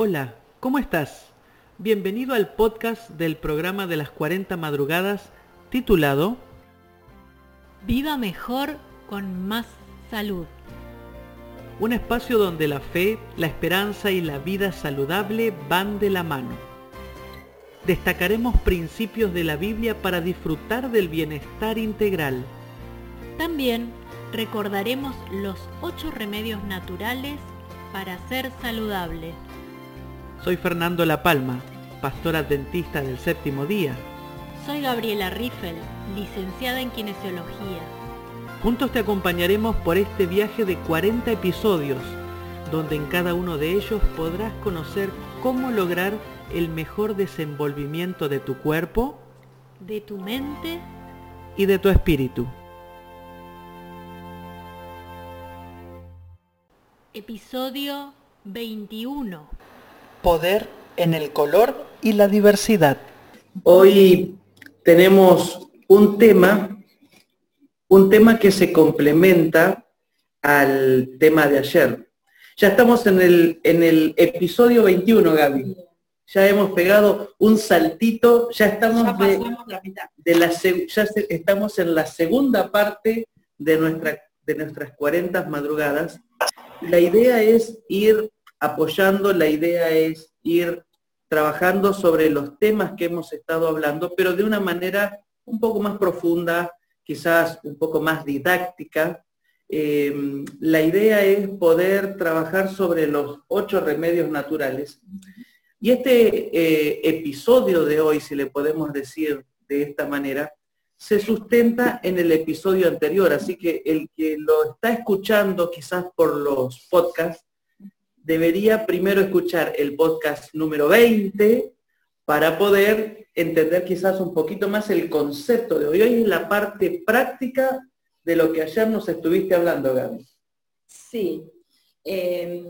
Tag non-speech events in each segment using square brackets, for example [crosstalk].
Hola, ¿cómo estás? Bienvenido al podcast del programa de las 40 madrugadas titulado Viva mejor con más salud. Un espacio donde la fe, la esperanza y la vida saludable van de la mano. Destacaremos principios de la Biblia para disfrutar del bienestar integral. También recordaremos los ocho remedios naturales para ser saludable. Soy Fernando La Palma, pastor adventista del séptimo día. Soy Gabriela Riffel, licenciada en kinesiología. Juntos te acompañaremos por este viaje de 40 episodios, donde en cada uno de ellos podrás conocer cómo lograr el mejor desenvolvimiento de tu cuerpo, de tu mente y de tu espíritu. Episodio 21. Poder en el color y la diversidad. Hoy tenemos un tema, un tema que se complementa al tema de ayer. Ya estamos en el, en el episodio 21, Gaby. Ya hemos pegado un saltito, ya estamos de, de, la, ya estamos en la segunda parte de, nuestra, de nuestras 40 madrugadas la idea es ir apoyando, la idea es ir trabajando sobre los temas que hemos estado hablando, pero de una manera un poco más profunda, quizás un poco más didáctica. Eh, la idea es poder trabajar sobre los ocho remedios naturales. Y este eh, episodio de hoy, si le podemos decir de esta manera, se sustenta en el episodio anterior, así que el que lo está escuchando quizás por los podcasts, debería primero escuchar el podcast número 20 para poder entender quizás un poquito más el concepto de hoy. Hoy es la parte práctica de lo que ayer nos estuviste hablando, Gaby. Sí. Em,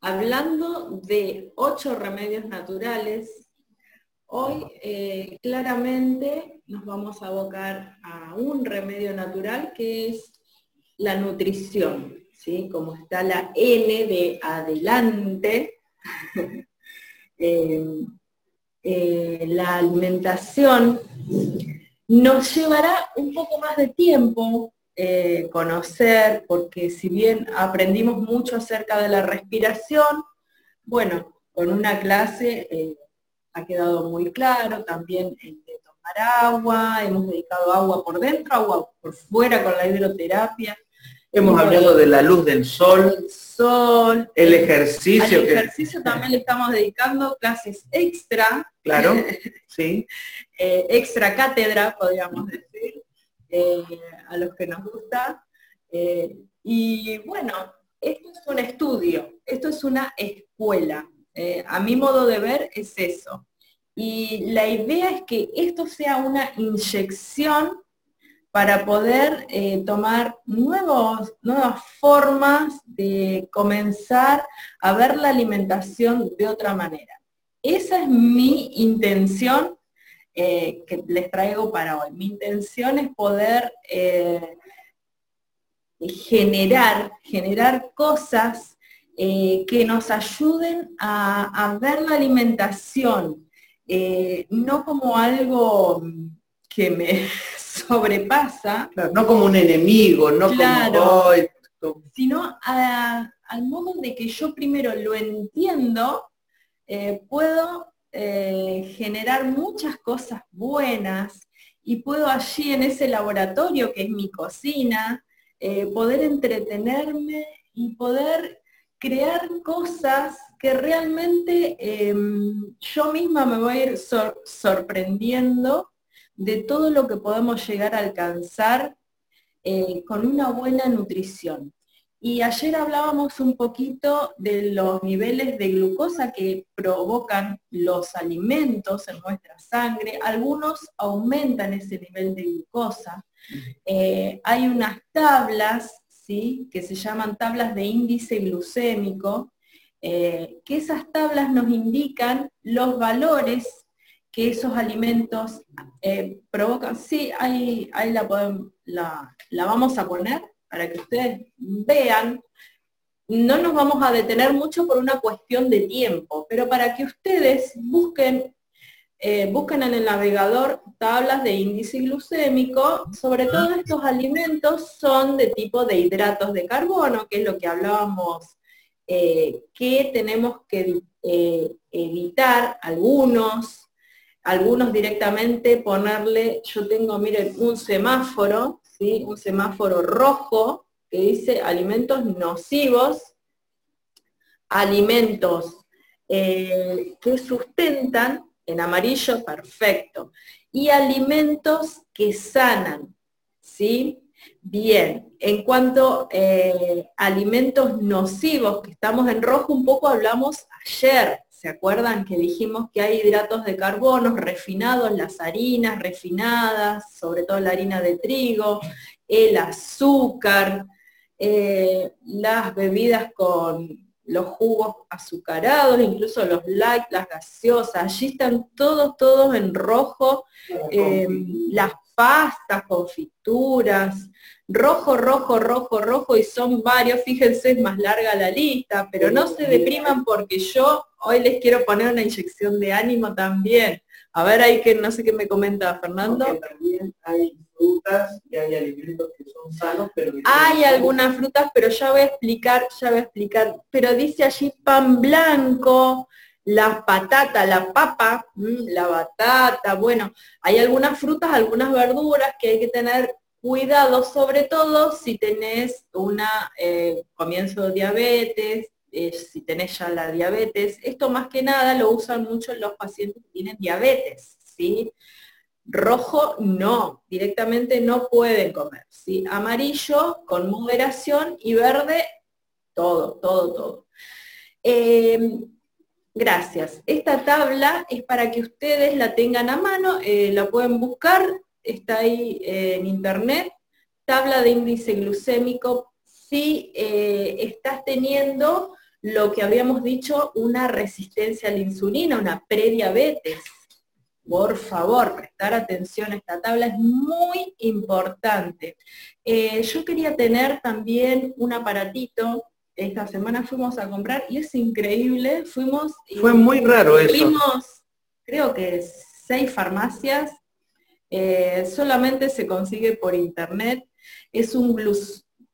hablando de ocho remedios naturales, Hoy eh, claramente nos vamos a abocar a un remedio natural que es la nutrición, ¿sí? Como está la N de adelante, [laughs] eh, eh, la alimentación nos llevará un poco más de tiempo conocer, porque si bien aprendimos mucho acerca de la respiración, bueno, con una clase ha quedado muy claro, también el de tomar agua, hemos dedicado agua por dentro, agua por fuera con la hidroterapia. Hemos hablado de la luz del sol, el sol, el ejercicio. El ejercicio también le estamos dedicando clases extra. Claro, [laughs] sí. Eh, extra cátedra, podríamos decir, eh, a los que nos gusta. Eh, y bueno, esto es un estudio, esto es una escuela. a mi modo de ver es eso. Y la idea es que esto sea una inyección para poder eh, tomar nuevos, nuevas formas de comenzar a ver la alimentación de otra manera. Esa es mi intención eh, que les traigo para hoy. Mi intención es poder eh, generar, generar cosas que nos ayuden a ver la alimentación no como algo que me [laughs] sobrepasa. no como un enemigo, no como... Sino al modo de que yo primero lo entiendo, eh, puedo eh, generar muchas cosas buenas y puedo allí en ese laboratorio que es mi cocina, poder entretenerme y poder crear cosas que realmente em, yo misma me voy a ir sorprendiendo de todo lo que podemos llegar a alcanzar eh, con una buena nutrición. Y ayer hablábamos un poquito de los niveles de glucosa que provocan los alimentos en nuestra sangre. Algunos aumentan ese nivel de glucosa. Eh, hay unas tablas ¿sí? que se llaman tablas de índice glucémico, eh, que esas tablas nos indican los valores que esos alimentos eh, provocan. Sí, ahí, la, la, vamos a poner para que ustedes vean no nos vamos a detener mucho por una cuestión de tiempo, pero para que ustedes busquen, eh, busquen en el navegador tablas de índice glucémico, sobre todo estos alimentos son de tipo de hidratos de carbono, que es lo que hablábamos, eh, que tenemos que eh, evitar algunos, algunos directamente ponerle, yo tengo, miren, un semáforo, ¿sí? un semáforo rojo que dice alimentos nocivos, alimentos eh, que sustentan, en amarillo, perfecto, y alimentos que sanan, ¿sí? Bien, en cuanto a eh, alimentos nocivos, que estamos en rojo, un poco hablamos ayer, ¿Se acuerdan que dijimos que hay hidratos de carbono refinados, las harinas refinadas, sobre todo la harina de trigo, el azúcar, eh, las bebidas con los jugos azucarados, incluso los light, las gaseosas, allí están todos, todos en rojo, eh, las pastas, confituras, rojo, rojo, rojo, rojo, y son varios, fíjense, es más larga la lista, pero no se depriman porque yo hoy les quiero poner una inyección de ánimo también. A ver ahí que no sé qué me comenta Fernando. también hay frutas y hay alimentos que son sanos, pero hay algunas frutas, pero ya voy a explicar, ya voy a explicar. Pero dice allí pan blanco, la patata, la papa, mm, la batata, bueno, hay algunas frutas, algunas verduras que hay que tener cuidado, sobre todo si tenés una eh, comienzo de diabetes, eh, si tenés ya la diabetes. Esto más que nada lo usan mucho los pacientes que tienen diabetes, ¿sí? Rojo no, directamente no pueden comer, ¿sí? Amarillo con moderación y verde todo, todo, todo. Em, gracias. Esta tabla es para que ustedes la tengan a mano, eh, la pueden buscar, está ahí eh, en internet, tabla de índice glucémico, si eh, estás teniendo lo que habíamos dicho, una resistencia a la insulina, una prediabetes. Por favor, prestar atención a esta tabla es muy importante. Yo quería tener también un aparatito esta semana fuimos a comprar y es increíble, fuimos... Fue muy raro eso. Creo que seis farmacias eh, solamente se consigue por internet, es un,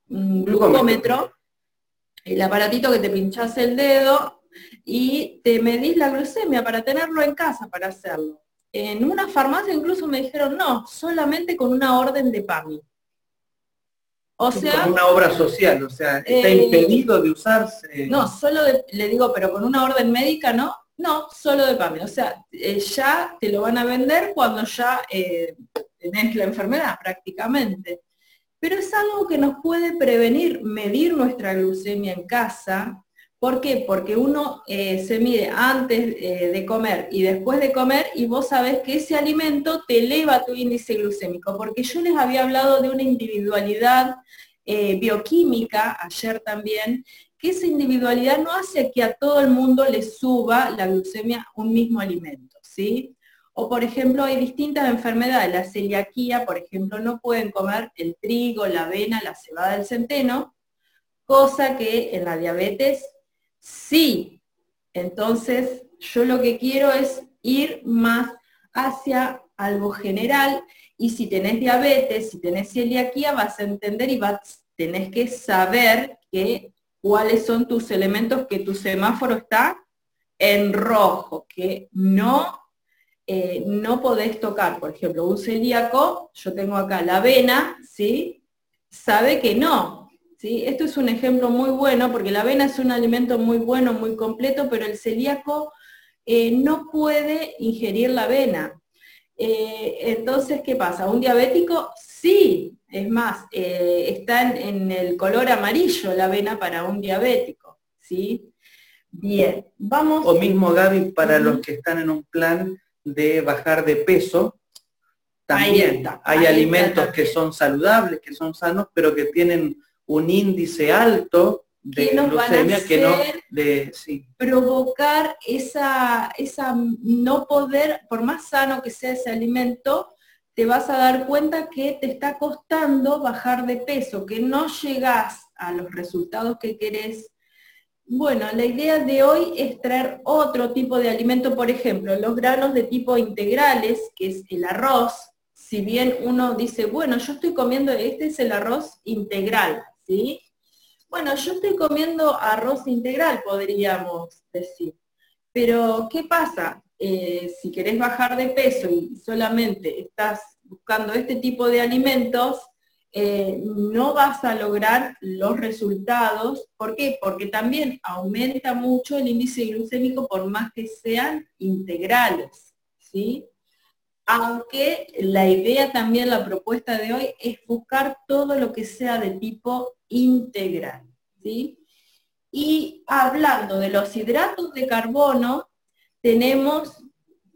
glucómetro, el aparatito que te pinchas el dedo y te medís la glucemia para tenerlo en casa para hacerlo. En una farmacia incluso me dijeron, no, solamente con una orden de PAMI. O sea... una obra social, o sea, está eh, impedido de usarse. No, solo le digo, pero con una orden médica no, no, solo de PAMI. O sea, eh, ya te lo van a vender cuando ya eh, tenés la enfermedad prácticamente. Pero es algo que nos puede prevenir medir nuestra glucemia en casa. ¿Por qué? Porque uno eh, se mide antes de comer y después de comer y vos sabés que ese alimento te eleva tu índice glucémico. Porque yo les había hablado de una individualidad bioquímica ayer también, esa individualidad no hace que a todo el mundo le suba la glucemia un mismo alimento, ¿sí? O por ejemplo, hay distintas enfermedades. La celiaquía, por ejemplo, no pueden comer el trigo, la avena, la cebada, el centeno, cosa que en la diabetes sí. Entonces, yo lo que quiero es ir más hacia algo general y si tenés diabetes, si tenés celiaquía, vas a entender y vas, tenés que saber que cuáles son tus elementos que tu semáforo está en rojo, que no, eh, no podés tocar. Por ejemplo, un celíaco, yo tengo acá la avena, ¿sí? Sabe que no. ¿Sí? Esto es un ejemplo muy bueno porque la avena es un alimento muy bueno, muy completo, pero el celíaco eh, no puede ingerir la avena. Eh, entonces, ¿qué pasa? ¿Un diabético? Sí, es más, eh, está en, el color amarillo la avena para un diabético, ¿sí? Bien, vamos... O mismo, Gaby, para los que están en un plan de bajar de peso, también hay alimentos que son saludables, que son sanos, pero que tienen un índice alto de que glucemia que no de provocar esa esa no poder por más sano que sea ese alimento te vas a dar cuenta que te está costando bajar de peso que no llegas a los resultados que querés. Bueno, la idea de hoy es traer otro tipo de alimento, por ejemplo, los granos de tipo integrales, que es el arroz. Si bien uno dice, bueno, yo estoy comiendo, este es el arroz integral, ¿sí? Bueno, yo estoy comiendo arroz integral, podríamos decir. Pero, ¿qué pasa? Eh, si querés bajar de peso y solamente estás buscando este tipo de alimentos, eh, no vas a lograr los resultados. ¿Por qué? Porque también aumenta mucho el índice glucémico por más que sean integrales. ¿sí? Aunque la idea también, la propuesta de hoy, es buscar todo lo que sea de tipo integral. ¿sí? Y hablando de los hidratos de carbono, tenemos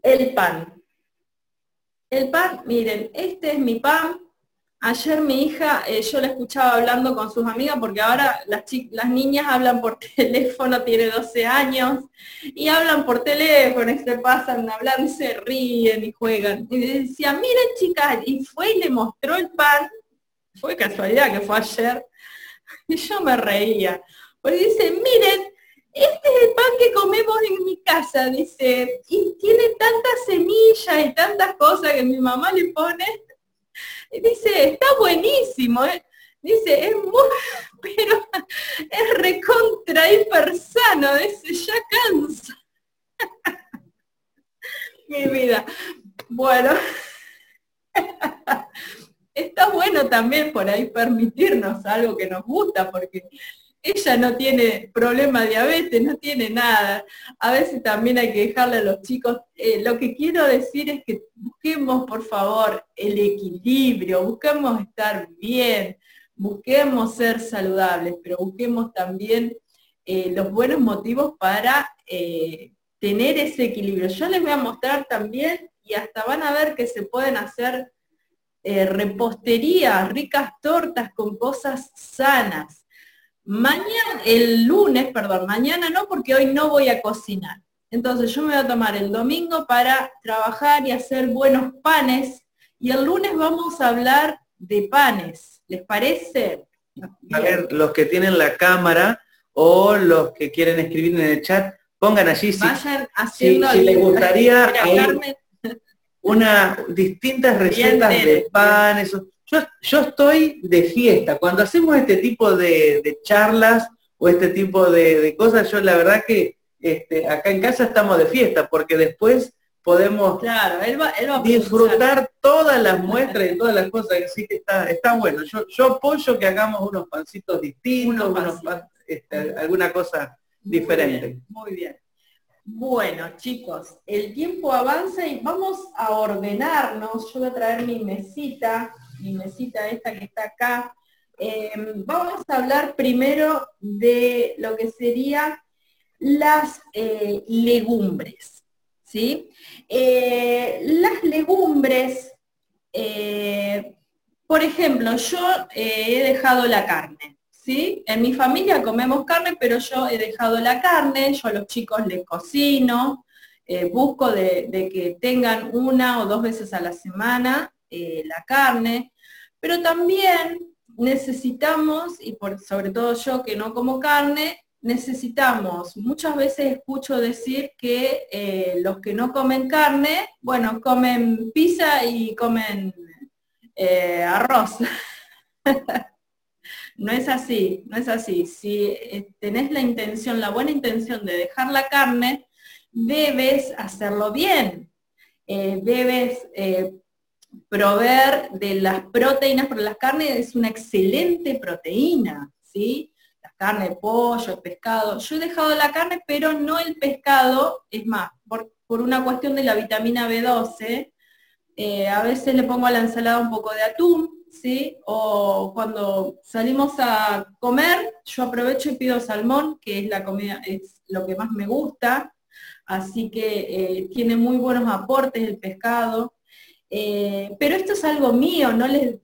el pan. El pan, miren, este es mi pan, Ayer mi hija, eh, yo la escuchaba hablando con sus amigas, porque ahora las, las niñas hablan por [laughs] teléfono, tiene 12 años, y hablan por teléfono, y se pasan hablando, y se ríen y juegan. Y decía, miren chicas, y fue y le mostró el pan, fue casualidad que fue ayer, y yo me reía. Porque dice, miren, este es el pan que comemos en mi casa, dice, y tiene tantas semillas y tantas cosas que mi mamá le pone dice, está buenísimo, ¿eh? dice, es muy, [laughs] pero es recontra hipersano, dice, ya cansa. [laughs] Mi vida. Bueno, [laughs] está bueno también por ahí permitirnos algo que nos gusta, porque ella no tiene problema diabetes, no tiene nada. A veces también hay que dejarle a los chicos. Eh, lo que quiero decir es que busquemos, por favor, el equilibrio, busquemos estar bien, busquemos ser saludables, pero busquemos también eh, los buenos motivos para eh, tener ese equilibrio. Yo les voy a mostrar también, y hasta van a ver que se pueden hacer repostería, ricas tortas con cosas sanas Mañana, el lunes, perdón, mañana no, porque hoy no voy a cocinar. Entonces yo me voy a tomar el domingo para trabajar y hacer buenos panes. Y el lunes vamos a hablar de panes. ¿Les parece? A ver, los que tienen la cámara o los que quieren escribir en el chat, pongan allí si, si, les gustaría una distintas recetas de panes. Yo, estoy de fiesta. Cuando hacemos este tipo de, charlas o este tipo de, cosas, yo la verdad que este, acá en casa estamos de fiesta, porque después podemos disfrutar todas las [laughs] muestras y todas las cosas, así que está, está bueno. Yo, yo apoyo que hagamos unos pancitos distintos, este, alguna cosa diferente. muy bien. Bueno, chicos, el tiempo avanza y vamos a ordenarnos. Yo voy a traer mi mesita mi mesita esta que está acá. Em, vamos a hablar primero de lo que sería las eh, legumbres. ¿sí? Eh, las legumbres, eh, por ejemplo, yo he dejado la carne. ¿Sí? En mi familia comemos carne, pero yo he dejado la carne, yo a los chicos les cocino, busco de, que tengan una o dos veces a la semana eh, la carne, pero también necesitamos, y sobre todo yo que no como carne, necesitamos, muchas veces escucho decir que eh, los que no comen carne, bueno, comen pizza y comen eh, arroz. [laughs] no es así, no es así. Si tenés la intención, la buena intención de dejar la carne, debes hacerlo bien. debes proveer de las proteínas, porque la carne es una excelente proteína, ¿sí? La carne, pollo, el pescado. Yo he dejado la carne, pero no el pescado, es más, por, una cuestión de la vitamina B12, eh, a veces le pongo a la ensalada un poco de atún, ¿sí? O cuando salimos a comer, yo aprovecho y pido salmón, que es la comida, es lo que más me gusta, así que eh, tiene muy buenos aportes el pescado. Eh, pero esto es algo mío, no les,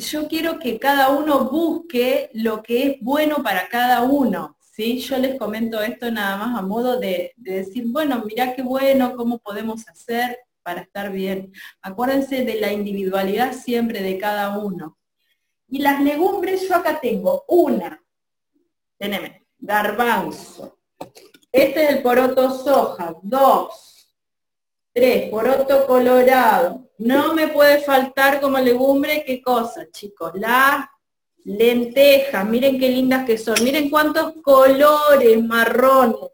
yo quiero que cada uno busque lo que es bueno para cada uno. ¿sí? Yo les comento esto nada más a modo de, decir, bueno, mirá qué bueno, cómo podemos hacer para estar bien. Acuérdense de la individualidad siempre de cada uno. Y las legumbres, yo acá tengo una, teneme, garbanzo. Este es el poroto soja, dos, tres, poroto colorado. No me puede faltar como legumbre, ¿qué cosa, chicos? La lentejas, miren qué lindas que son, miren cuántos colores, marrones,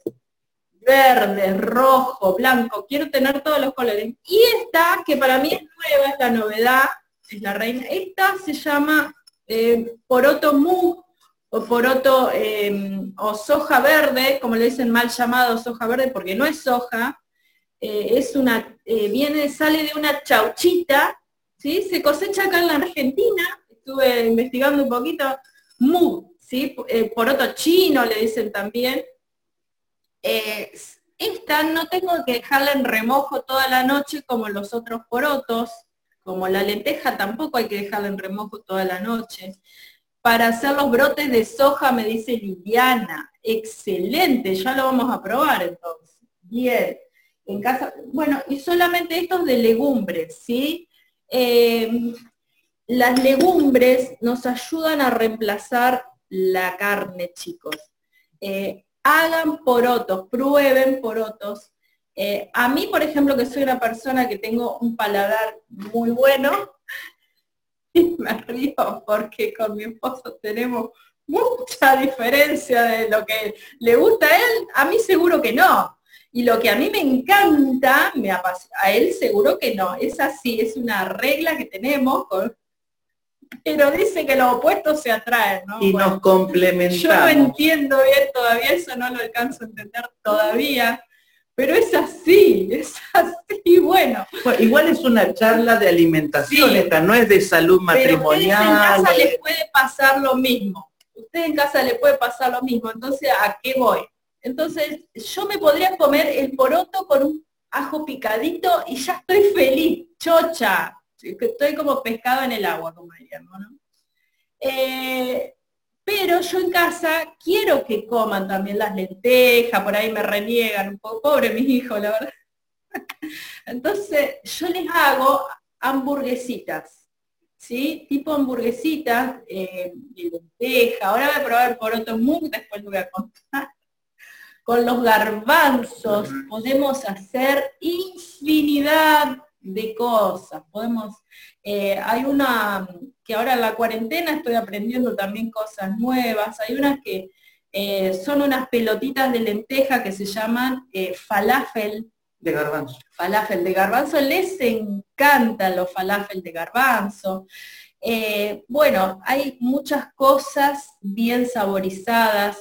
verdes, rojo, blanco, quiero tener todos los colores. Y esta, que para mí es nueva, es la novedad, es la reina, esta se llama eh, poroto mu o poroto eh, o soja verde, como le dicen mal llamado soja verde, porque no es soja, eh, es una, viene, sale de una chauchita, ¿sí? se cosecha acá en la Argentina, estuve investigando un poquito, mu, ¿sí? poroto chino le dicen también. Esta no tengo que dejarla en remojo toda la noche como los otros porotos, como la lenteja tampoco hay que dejarla en remojo toda la noche. Para hacer los brotes de soja, me dice Liliana. Excelente, ya lo vamos a probar entonces. Bien. En casa, bueno, y solamente estos de legumbres, ¿sí? Eh, las legumbres nos ayudan a reemplazar la carne, chicos. Eh, hagan porotos, prueben porotos, eh, a mí, por ejemplo, que soy una persona que tengo un paladar muy bueno, [laughs] y me río porque con mi esposo tenemos mucha diferencia de lo que le gusta a él, a mí seguro que no. Y lo que a mí me encanta, me a él seguro que no. Es así, es una regla que tenemos, pero dice que los opuestos se atraen, ¿no? Y nos complementamos. Yo no entiendo bien todavía, eso no lo alcanzo a entender todavía pero es así, es así, [laughs] bueno. igual es una charla de alimentación, esta no es de salud matrimonial. en casa les puede pasar lo mismo. Usted en casa le puede pasar lo mismo. Entonces, ¿a qué voy? Entonces, yo me podría comer el poroto con un ajo picadito y ya estoy feliz, chocha. Estoy como pescado en el agua, como diríamos, ¿no? Eh, pero yo en casa quiero que coman también las lentejas, por ahí me reniegan un poco, pobre mis hijos, la verdad. [laughs] Entonces yo les hago hamburguesitas, ¿sí? Tipo hamburguesitas eh, de lenteja. Ahora voy a probar por otro mundo, después lo voy a contar. Con los garbanzos podemos hacer infinidad de cosas. Podemos, eh, hay una que ahora en la cuarentena estoy aprendiendo también cosas nuevas. Hay unas que eh, son unas pelotitas de lenteja que se llaman eh, falafel. De garbanzo. Falafel de garbanzo. Les encantan los falafel de garbanzo. bueno, hay muchas cosas bien saborizadas,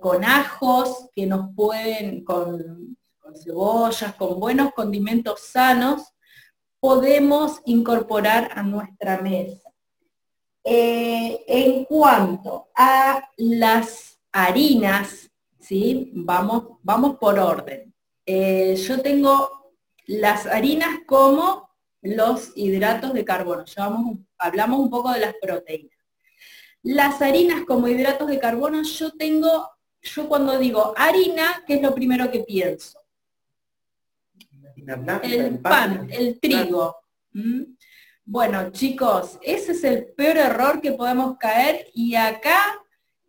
con ajos que nos pueden, con cebollas, con buenos condimentos sanos, podemos incorporar a nuestra mesa. Eh, en cuanto a las harinas, ¿sí? vamos, vamos por orden. Eh, yo tengo las harinas como los hidratos de carbono. Ya hablamos un poco de las proteínas. Las harinas como hidratos de carbono, yo tengo, yo cuando digo harina, ¿qué es lo primero que pienso? El pan, el trigo. ¿Mm? Bueno, chicos, ese es el peor error que podemos caer y acá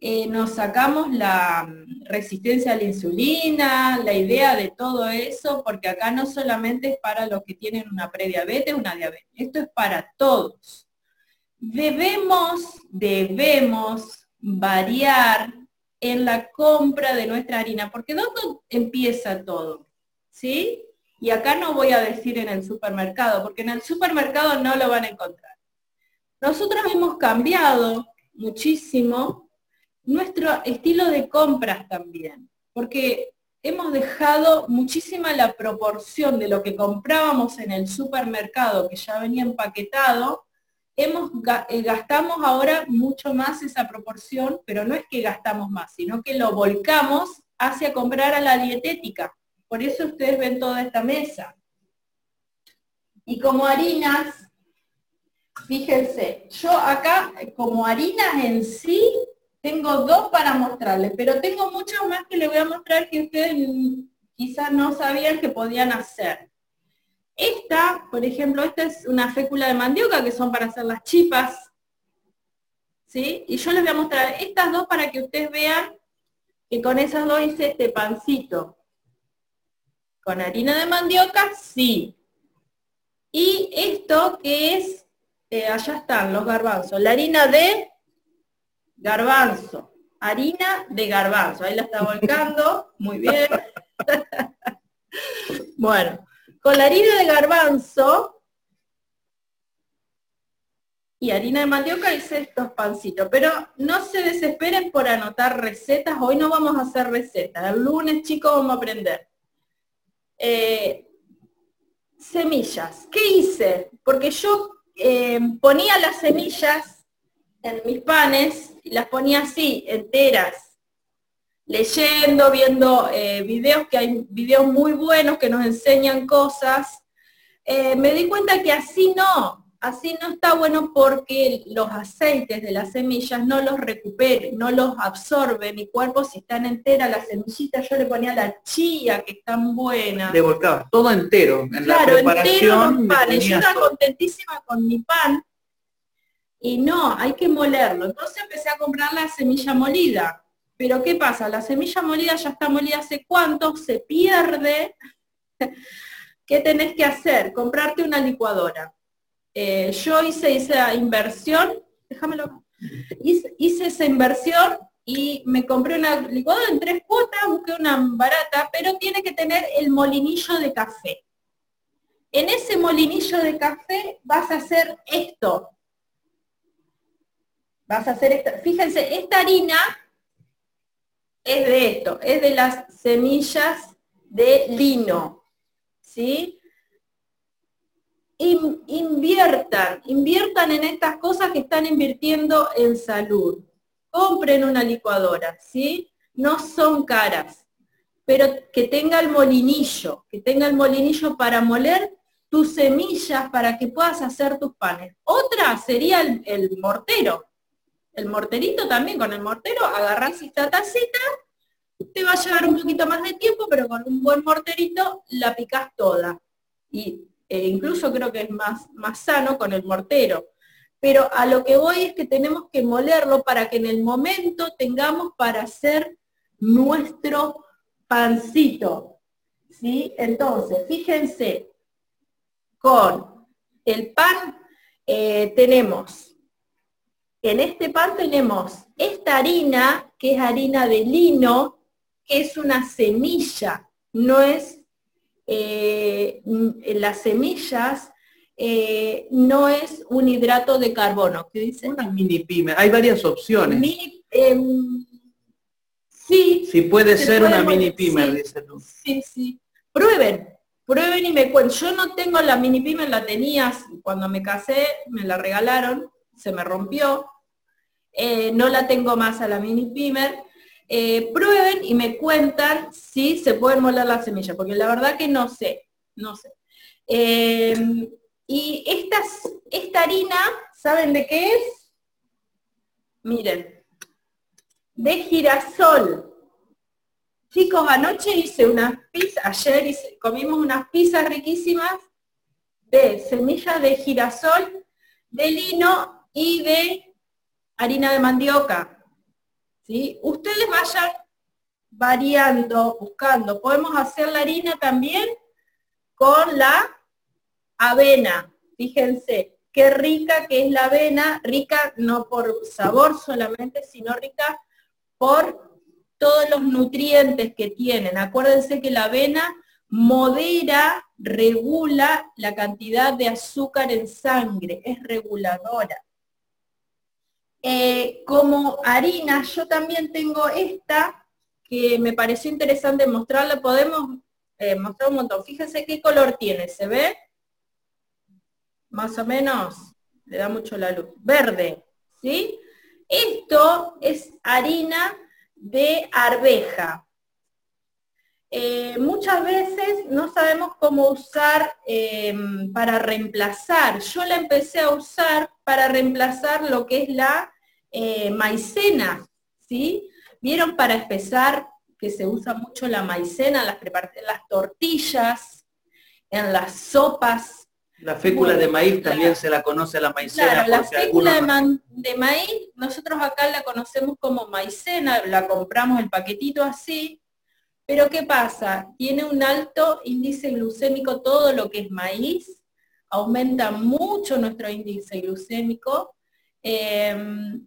eh, nos sacamos la mm, resistencia a la insulina, la idea de todo eso, porque acá no solamente es para los que tienen una prediabetes, una diabetes, esto es para todos. Debemos, debemos variar en la compra de nuestra harina, porque ¿dónde empieza todo? ¿Sí? Y acá no voy a decir en el supermercado, porque en el supermercado no lo van a encontrar. Nosotros hemos cambiado muchísimo nuestro estilo de compras también, porque hemos dejado muchísima la proporción de lo que comprábamos en el supermercado, que ya venía empaquetado, hemos, eh, gastamos ahora mucho más esa proporción, pero no es que gastamos más, sino que lo volcamos hacia comprar a la dietética. Por eso ustedes ven toda esta mesa. Y como harinas, fíjense, yo acá como harinas en sí tengo dos para mostrarles, pero tengo muchas más que les voy a mostrar que ustedes quizás no sabían que podían hacer. Esta, por ejemplo, esta es una fécula de mandioca que son para hacer las chipas. ¿Sí? Y yo les voy a mostrar estas dos para que ustedes vean que con esas dos hice este pancito. Con harina de mandioca, sí. Y esto que es, eh, allá están los garbanzos, la harina de garbanzo, harina de garbanzo, ahí la está volcando, muy bien. [laughs] bueno, con la harina de garbanzo y harina de mandioca hice estos pancitos, pero no se desesperen por anotar recetas, hoy no vamos a hacer recetas, el lunes chicos vamos a aprender. Eh, semillas, ¿qué hice? Porque yo eh, ponía las semillas en mis panes y las ponía así, enteras, leyendo, viendo eh, videos, que hay videos muy buenos que nos enseñan cosas. me di cuenta que así no, Así no está bueno porque los aceites de las semillas no los recupere, no los absorbe mi cuerpo si están enteras las semillitas. Yo le ponía la chía, que están buenas. De volcaba, todo entero. En claro, la preparación entero Yo estaba contentísima con mi pan. Y no, hay que molerlo. Entonces empecé a comprar la semilla molida. Pero ¿qué pasa? La semilla molida ya está molida hace cuánto, se pierde. [laughs] ¿Qué tenés que hacer? Comprarte una licuadora eh, yo hice esa inversión, déjamelo, hice, hice, esa inversión y me compré una licuadora en tres cuotas, busqué una barata, pero tiene que tener el molinillo de café. En ese molinillo de café vas a hacer esto. Vas a hacer esto. Fíjense, esta harina es de esto, es de las semillas de lino. ¿Sí? Inviertan, inviertan en estas cosas que están invirtiendo en salud. Compren una licuadora, ¿sí? No son caras, pero que tenga el molinillo, que tenga el molinillo para moler tus semillas para que puedas hacer tus panes. Otra sería el, mortero. El morterito también, con el mortero agarrás esta tacita, te va a llevar un poquito más de tiempo, pero con un buen morterito la picás toda. Y e incluso creo que es más, más sano con el mortero. Pero a lo que voy es que tenemos que molerlo para que en el momento tengamos para hacer nuestro pancito. ¿Sí? Entonces, fíjense, con el pan eh, tenemos, en este pan tenemos esta harina, que es harina de lino, que es una semilla, no es eh, las semillas eh, no es un hidrato de carbono. ¿Qué dice? Una mini pyme. Hay varias opciones. Em, sí. Si puede ser una mini pyme, dice tú. Sí, sí. Prueben, prueben y me cuenten. Yo no tengo la mini pyme, la tenía cuando me casé, me la regalaron, se me rompió. Eh, no la tengo más a la mini pimer eh, prueben y me cuentan si se pueden moler las semillas, porque la verdad que no sé, no sé. Em, y esta harina, ¿saben de qué es? Miren, de girasol. Chicos, anoche hice unas pizzas, ayer comimos unas pizzas riquísimas de semillas de girasol, de lino y de harina de mandioca. Ustedes vayan variando, buscando. Podemos hacer la harina también con la avena. Fíjense, qué rica que es la avena, rica no por sabor solamente, sino rica por todos los nutrientes que tienen. Acuérdense que la avena modera, regula la cantidad de azúcar en sangre, es reguladora. Eh, como harina, yo también tengo esta, que me pareció interesante mostrarla. Podemos eh, mostrar un montón. Fíjense qué color tiene, ¿se ve? Más o menos, le da mucho la luz. Verde, ¿sí? Esto es harina de arveja. Eh, muchas veces no sabemos cómo usar para reemplazar. Yo la empecé a usar para reemplazar lo que es la eh, maicena, ¿sí? ¿Vieron para empezar que se usa mucho la maicena en las, las tortillas, en las sopas? La fécula de maíz también se la conoce la maicena. Claro, la fécula de, maíz nosotros acá la conocemos como maicena, la compramos el paquetito así, pero ¿qué pasa? Tiene un alto índice glucémico todo lo que es maíz, aumenta mucho nuestro índice glucémico. Em,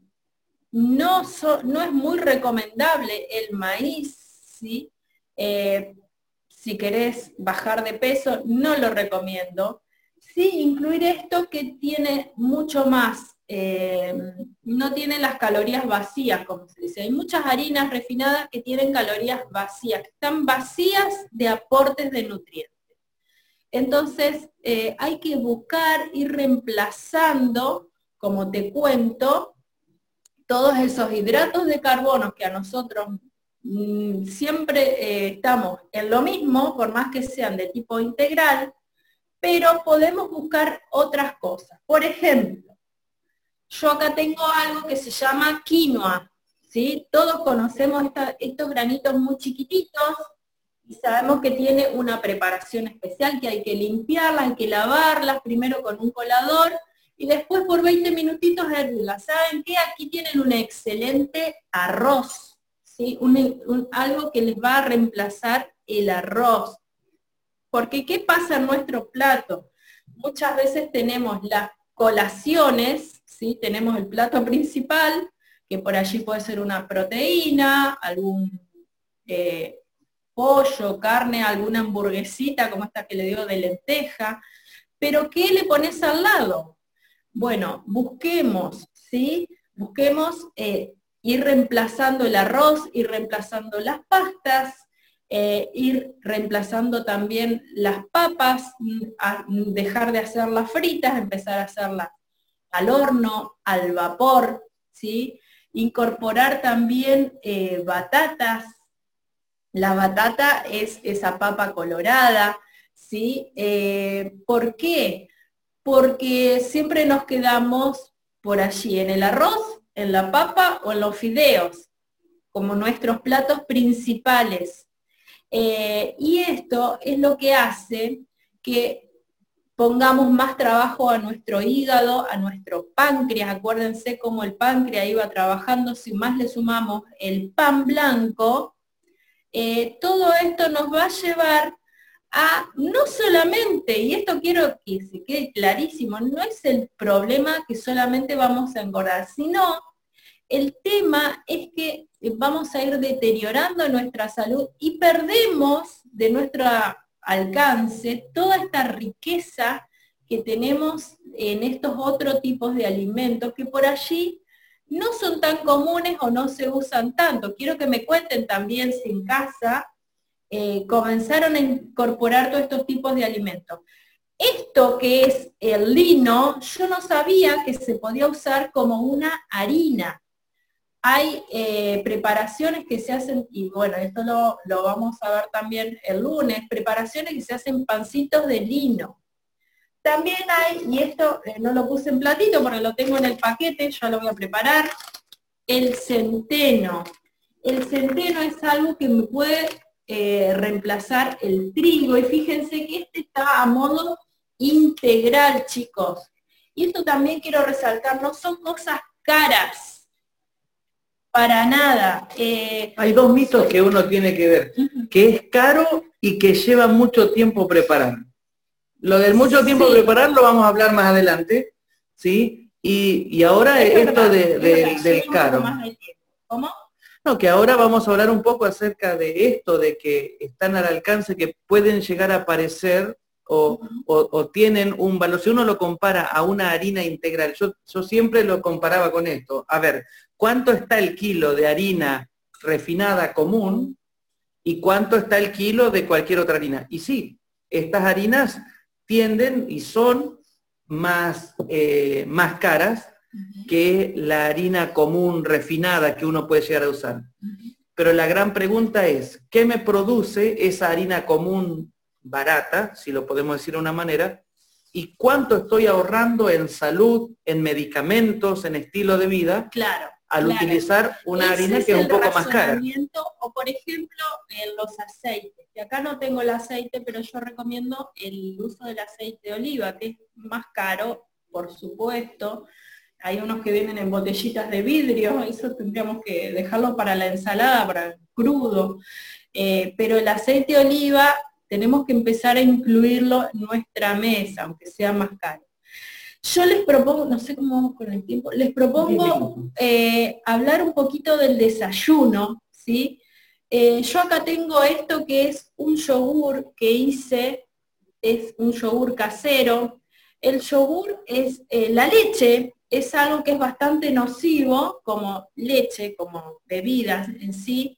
no, es muy recomendable el maíz, ¿sí? Eh, si querés bajar de peso, no lo recomiendo. Sí, incluir esto que tiene mucho más, eh, no tiene las calorías vacías, como se dice. Hay muchas harinas refinadas que tienen calorías vacías, que están vacías de aportes de nutrientes. Entonces, eh, hay que buscar ir reemplazando, como te cuento, todos esos hidratos de carbono que a nosotros mm, siempre eh, estamos en lo mismo, por más que sean de tipo integral, pero podemos buscar otras cosas. Por ejemplo, yo acá tengo algo que se llama quinoa, ¿sí? Todos conocemos estos granitos muy chiquititos y sabemos que tiene una preparación especial, que hay que limpiarlas, hay que lavarlas primero con un colador y después por 20 minutitos hervirlas. ¿Saben qué? Aquí tienen un excelente arroz, ¿sí? algo que les va a reemplazar el arroz. Porque ¿qué pasa en nuestro plato? Muchas veces tenemos las colaciones, tenemos el plato principal, que por allí puede ser una proteína, algún eh, pollo, carne, alguna hamburguesita como esta que le digo de lenteja, pero ¿qué le pones al lado? Bueno, busquemos, ¿sí? Busquemos eh, ir reemplazando el arroz, ir reemplazando las pastas, eh, ir reemplazando también las papas, mm, dejar de hacerlas fritas, empezar a hacerlas al horno, al vapor, ¿sí? Incorporar también eh, batatas. La batata es esa papa colorada, ¿sí? Eh, ¿Por qué? Porque siempre nos quedamos por allí, en el arroz, en la papa o en los fideos, como nuestros platos principales. Eh, y esto es lo que hace que pongamos más trabajo a nuestro hígado, a nuestro páncreas. Acuérdense cómo el páncreas iba trabajando, si más le sumamos el pan blanco, eh, todo esto nos va a llevar a no solamente, y esto quiero que se quede clarísimo, no es el problema que solamente vamos a engordar, sino el tema es que vamos a ir deteriorando nuestra salud y perdemos de nuestro alcance toda esta riqueza que tenemos en estos otros tipos de alimentos que por allí no son tan comunes o no se usan tanto. Quiero que me cuenten también si en casa eh, comenzaron a incorporar todos estos tipos de alimentos. Esto que es el lino, yo no sabía que se podía usar como una harina hay eh, preparaciones que se hacen, y bueno, esto lo, vamos a ver también el lunes, preparaciones que se hacen pancitos de lino. También hay, y esto eh, no lo puse en platito porque lo tengo en el paquete, ya lo voy a preparar, el centeno. El centeno es algo que me puede eh, reemplazar el trigo, y fíjense que este está a modo integral, chicos. Y esto también quiero resaltar, no son cosas caras, para nada. Eh, Hay dos mitos que uno tiene que ver, que es caro y que lleva mucho tiempo preparar. Lo del mucho tiempo preparar lo vamos a hablar más adelante, ¿sí? Y, ahora esto, del caro. ¿Cómo? No, que ahora vamos a hablar un poco acerca de esto, de que están al alcance, que pueden llegar a aparecer o, tienen un valor. Si uno lo compara a una harina integral, yo, yo siempre lo comparaba con esto. A ver, ¿cuánto está el kilo de harina refinada común y cuánto está el kilo de cualquier otra harina? Y sí, estas harinas tienden y son más, eh, más caras que la harina común refinada que uno puede llegar a usar. Pero la gran pregunta es, ¿qué me produce esa harina común barata, si lo podemos decir de una manera, y cuánto estoy ahorrando en salud, en medicamentos, en estilo de vida, claro, al utilizar una harina que es un poco más cara. O por ejemplo, en los aceites. Y acá no tengo el aceite, pero yo recomiendo el uso del aceite de oliva, que es más caro, por supuesto. hay unos que vienen en botellitas de vidrio, eso tendríamos que dejarlo para la ensalada, para crudo. Eh, pero el aceite de oliva tenemos que empezar a incluirlo en nuestra mesa, aunque sea más caro. Yo les propongo, no sé cómo vamos con el tiempo, les propongo eh, hablar un poquito del desayuno, ¿sí? Eh, yo acá tengo esto que es un yogur que hice, es un yogur casero. El yogur es la leche, es algo que es bastante nocivo, como leche, como bebidas en sí,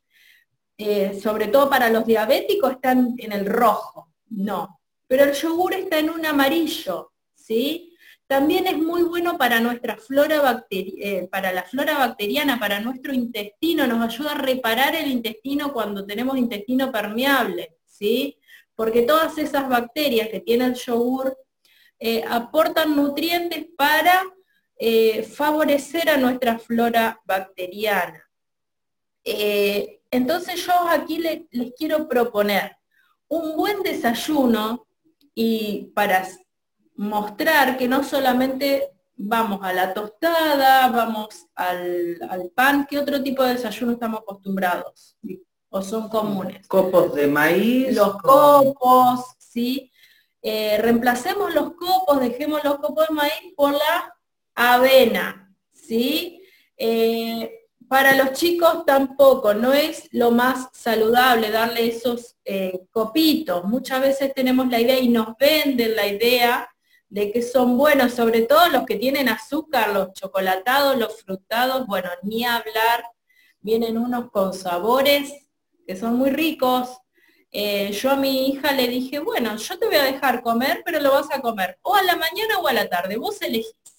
eh, sobre todo para los diabéticos están en el rojo, no. Pero el yogur está en un amarillo, ¿sí? También es muy bueno para nuestra flora eh, para la flora bacteriana, para nuestro intestino, nos ayuda a reparar el intestino cuando tenemos intestino permeable, ¿sí? Porque todas esas bacterias que tiene el yogur eh, aportan nutrientes para favorecer a nuestra flora bacteriana. Entonces yo aquí les quiero proponer un buen desayuno y para mostrar que no solamente vamos a la tostada, vamos al, pan, ¿qué otro tipo de desayuno estamos acostumbrados? ¿O son comunes? Copos de maíz. Los copos, ¿sí? Eh, reemplacemos los copos, dejemos los copos de maíz por la avena, ¿sí? Eh, para los chicos tampoco, no es lo más saludable darle esos eh, copitos. Muchas veces tenemos la idea y nos venden la idea de que son buenos, sobre todo los que tienen azúcar, los chocolatados, los frutados, bueno, ni hablar, vienen unos con sabores que son muy ricos. Eh, yo a mi hija le dije, bueno, yo te voy a dejar comer, pero lo vas a comer o a la mañana o a la tarde, vos elegís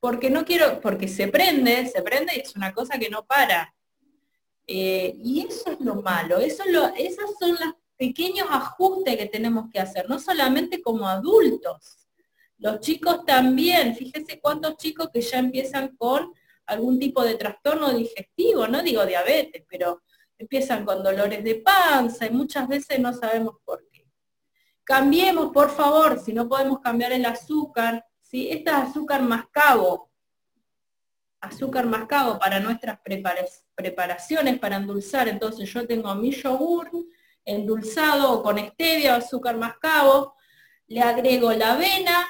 porque no quiero, porque se prende, se prende y es una cosa que no para. Eh, y eso es lo malo, eso son los pequeños ajustes que tenemos que hacer, no solamente como adultos, los chicos también, fíjese cuántos chicos que ya empiezan con algún tipo de trastorno digestivo, no digo diabetes, pero empiezan con dolores de panza y muchas veces no sabemos por qué. Cambiemos, por favor, si no podemos cambiar el azúcar, ¿sí? Este es azúcar mascabo, azúcar mascabo para nuestras preparaciones, para endulzar. Entonces yo tengo mi yogur endulzado con stevia o azúcar mascabo, le agrego la avena,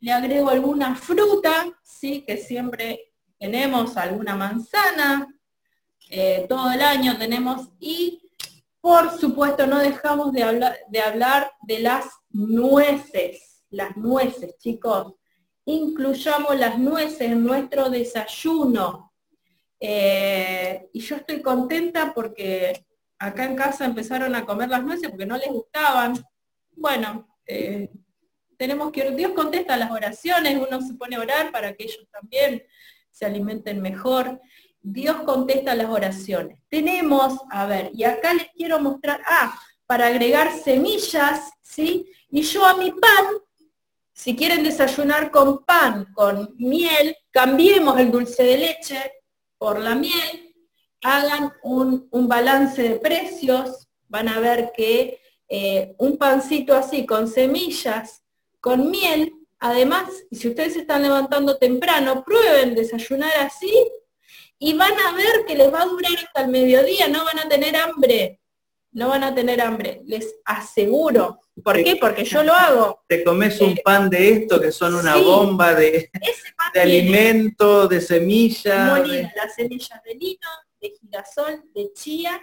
le agrego alguna fruta, ¿sí? que siempre tenemos alguna manzana, eh, todo el año tenemos, y por supuesto no dejamos de hablar, de hablar de las nueces, las nueces, chicos incluyamos las nueces en nuestro desayuno. Eh, y yo estoy contenta porque acá en casa empezaron a comer las nueces porque no les gustaban. Bueno, eh, tenemos que, Dios contesta las oraciones, uno se pone a orar para que ellos también se alimenten mejor. Dios contesta las oraciones. Tenemos, a ver, y acá les quiero mostrar, ah, para agregar semillas, ¿sí? Y yo a mi pan si quieren desayunar con pan, con miel, cambiemos el dulce de leche por la miel, hagan un, balance de precios, van a ver que eh, un pancito así con semillas, con miel, además, si ustedes se están levantando temprano, prueben desayunar así y van a ver que les va a durar hasta el mediodía, no van a tener hambre, no van a tener hambre, les aseguro. ¿Por qué? Porque yo lo hago. Te comes un eh, pan de esto que son una bomba de, de alimento, de semillas. las semillas de lino, de girasol, de chía.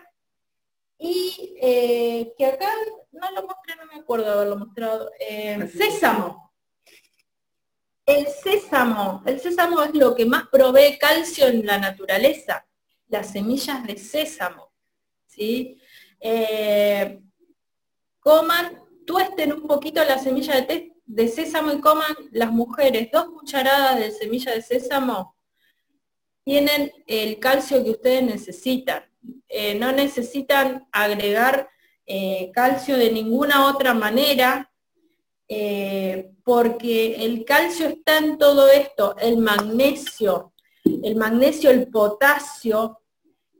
Y eh, que acá no lo mostré, no me acuerdo haberlo mostrado. Eh, sésamo. El sésamo, el sésamo es lo que más provee calcio en la naturaleza. Las semillas de sésamo. ¿sí? Coman tuesten un poquito la semilla de, sésamo y coman las mujeres dos cucharadas de semilla de sésamo, tienen el calcio que ustedes necesitan. Eh, no necesitan agregar eh, calcio de ninguna otra manera, eh, porque el calcio está en todo esto, el magnesio, el magnesio, el potasio,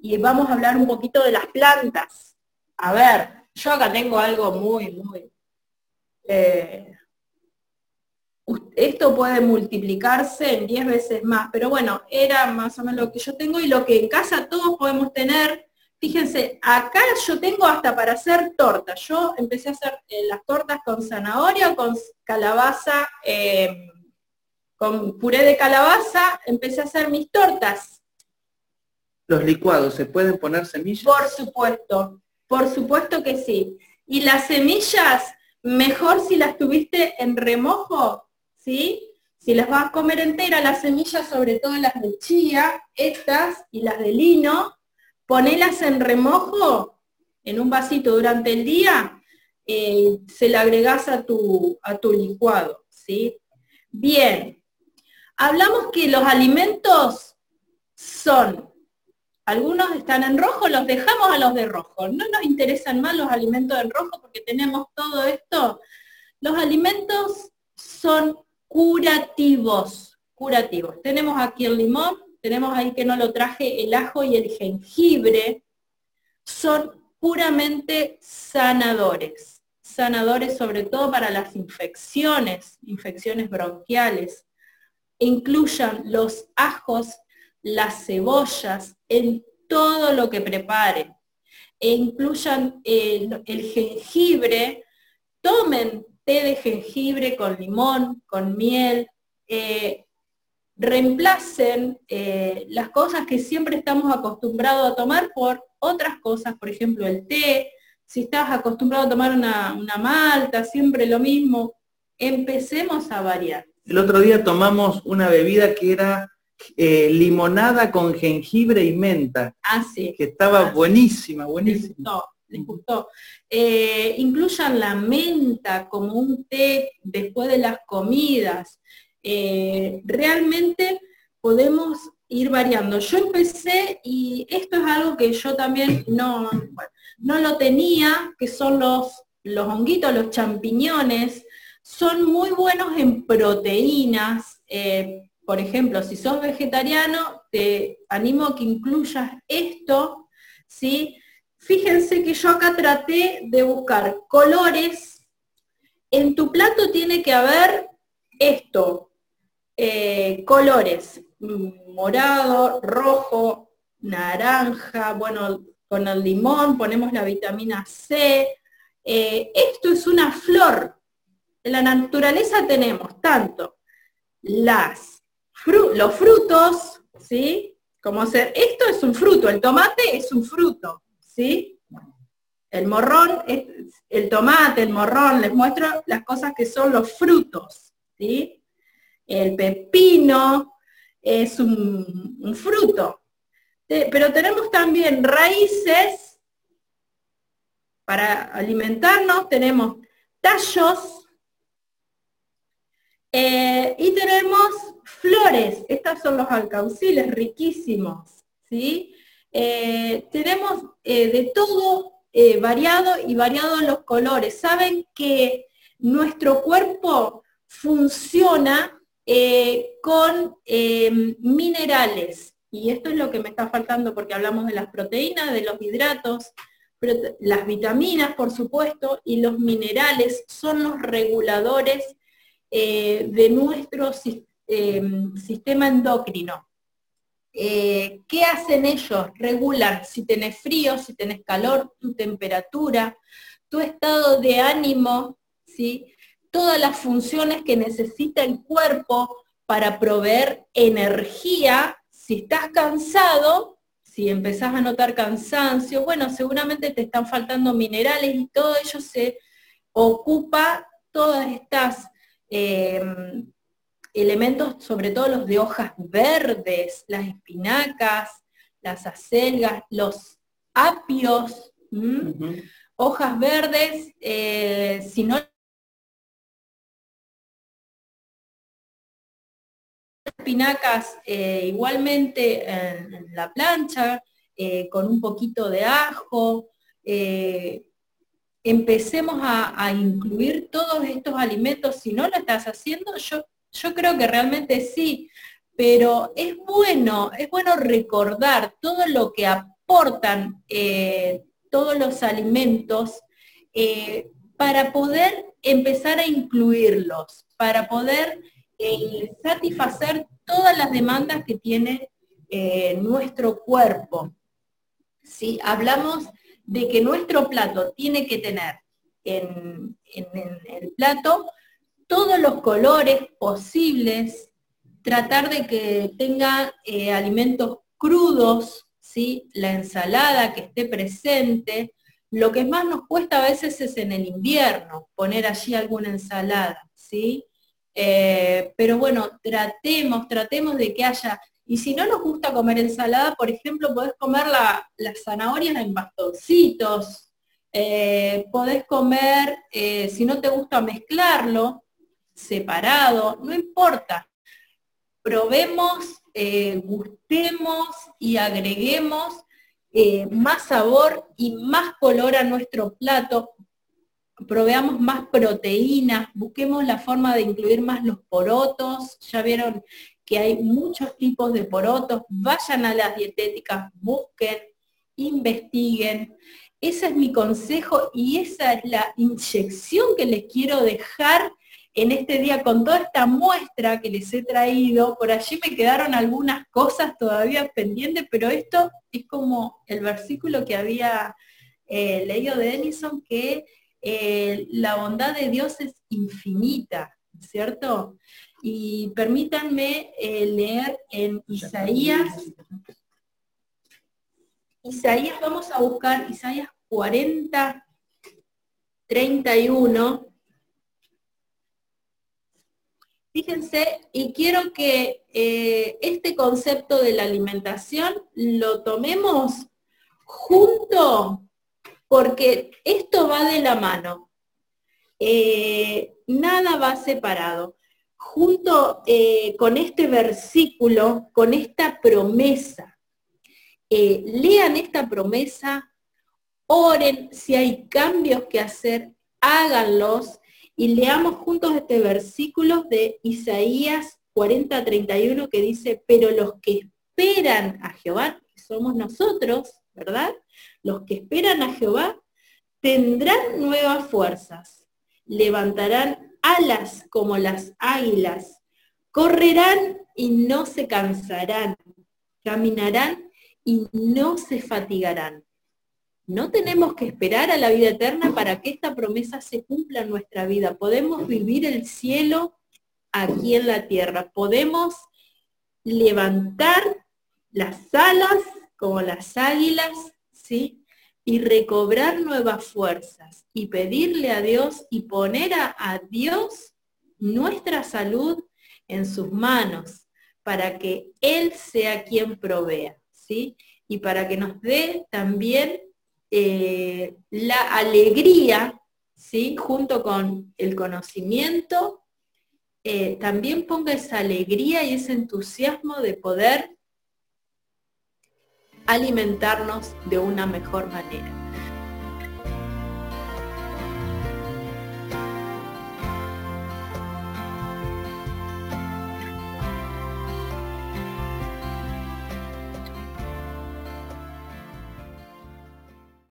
y vamos a hablar un poquito de las plantas. A ver, yo acá tengo algo muy, muy, eh, esto puede multiplicarse en 10 veces más, pero bueno, era más o menos lo que yo tengo y lo que en casa todos podemos tener. Fíjense, acá yo tengo hasta para hacer tortas. Yo empecé a hacer eh, las tortas con zanahoria, con calabaza, em, con puré de calabaza, empecé a hacer mis tortas. ¿Los licuados se pueden poner semillas? Por supuesto, por supuesto que sí. Y las semillas, mejor si las tuviste en remojo, ¿sí? Si las vas a comer entera, las semillas, sobre todo las de chía, estas y las de lino, ponelas en remojo en un vasito durante el día, eh, se la agregás a tu, a tu licuado, ¿sí? Bien, hablamos que los alimentos son, algunos están en rojo, los dejamos a los de rojo. No nos interesan más los alimentos en rojo porque tenemos todo esto. Los alimentos son curativos, curativos. Tenemos aquí el limón, tenemos ahí que no lo traje, el ajo y el jengibre, son puramente sanadores, sanadores sobre todo para las infecciones, infecciones bronquiales. Incluyan los ajos, las cebollas en todo lo que preparen. E incluyan el, el jengibre, tomen té de jengibre con limón, con miel, eh, reemplacen eh, las cosas que siempre estamos acostumbrados a tomar por otras cosas, por ejemplo el té, si estás acostumbrado a tomar una, malta, siempre lo mismo, empecemos a variar. El otro día tomamos una bebida que era eh, limonada con jengibre y menta. Ah, sí. Que estaba buenísima, buenísima les gustó. Eh, incluyan la menta como un té después de las comidas. Eh, realmente podemos ir variando. Yo empecé y esto es algo que yo también no, no lo tenía, que son los, los honguitos, los champiñones. Son muy buenos en proteínas. Eh, por ejemplo, si sos vegetariano, te animo a que incluyas esto, ¿sí? Fíjense que yo acá traté de buscar colores. En tu plato tiene que haber esto, eh, colores, mm, morado, rojo, naranja, bueno, con el limón ponemos la vitamina C. Eh, esto es una flor. En la naturaleza tenemos tanto las, los frutos, ¿sí? Como ser, esto es un fruto, el tomate es un fruto, ¿sí? El morrón, el tomate, el morrón, les muestro las cosas que son los frutos, ¿sí? El pepino es un, fruto. Pero tenemos también raíces para alimentarnos, tenemos tallos eh, y tenemos flores. Estos son los alcauciles riquísimos, ¿sí? Eh, tenemos eh, de todo variado y variado los colores. Saben que nuestro cuerpo funciona con minerales. Y esto es lo que me está faltando porque hablamos de las proteínas, de los hidratos, las vitaminas, por supuesto, y los minerales son los reguladores de nuestro sistema endocrino. Eh, ¿qué hacen ellos? Regulan si tenés frío, si tenés calor, tu temperatura, tu estado de ánimo, ¿sí? todas las funciones que necesita el cuerpo para proveer energía. Si estás cansado, si empezás a notar cansancio, bueno, seguramente te están faltando minerales y todo ello se ocupa todas estas eh, elementos, sobre todo los de hojas verdes, las espinacas, las acelgas, los apios, hojas verdes, eh, si no espinacas eh, igualmente en, la plancha, eh, con un poquito de ajo. Empecemos a, incluir todos estos alimentos. Si no lo estás haciendo, yo yo creo que realmente sí, pero es bueno, es bueno recordar todo lo que aportan eh, todos los alimentos eh, para poder empezar a incluirlos, para poder eh, satisfacer todas las demandas que tiene nuestro cuerpo. Si Hablamos de que nuestro plato tiene que tener en, el plato todos los colores posibles, tratar de que tenga eh, alimentos crudos, ¿sí? la ensalada que esté presente. Lo que más nos cuesta a veces es en el invierno, poner allí alguna ensalada, ¿sí? Eh, pero bueno, tratemos, tratemos de que haya, y si no nos gusta comer ensalada, por ejemplo, podés comer las zanahorias en bastoncitos, eh, podés comer, eh, si no te gusta mezclarlo, separado, no importa. Probemos, gustemos y agreguemos más sabor y más color a nuestro plato proveamos más proteínas, busquemos la forma de incluir más los porotos, ya vieron que hay muchos tipos de porotos, vayan a las dietéticas, busquen, investiguen. Ese es mi consejo y esa es la inyección que les quiero dejar en este día con toda esta muestra que les he traído. Por allí me quedaron algunas cosas todavía pendientes, pero esto es como el versículo que había eh, leído de Denison que eh, la bondad de Dios es infinita, ¿cierto? Y permítanme eh, leer en Isaías, Isaías, vamos a buscar Isaías 40, 31. Fíjense, y quiero que eh, este concepto de la alimentación lo tomemos junto porque esto va de la mano. Eh, nada va separado. Junto eh, con este versículo, con esta promesa, eh, lean esta promesa, oren, si hay cambios que hacer, háganlos y leamos juntos este versículo de Isaías 40-31 que dice, pero los que esperan a Jehová, que somos nosotros, ¿verdad? Los que esperan a Jehová tendrán nuevas fuerzas, levantarán alas como las águilas, correrán y no se cansarán, caminarán y no se fatigarán. No tenemos que esperar a la vida eterna para que esta promesa se cumpla en nuestra vida. Podemos vivir el cielo aquí en la tierra. Podemos levantar las alas como las águilas y recobrar nuevas fuerzas y pedirle a Dios y poner a, Dios nuestra salud en sus manos para que Él sea quien provea, ¿sí? Y para que nos dé también eh, la alegría, ¿sí? Junto con el conocimiento, eh, también ponga esa alegría y ese entusiasmo de poder alimentarnos de una mejor manera.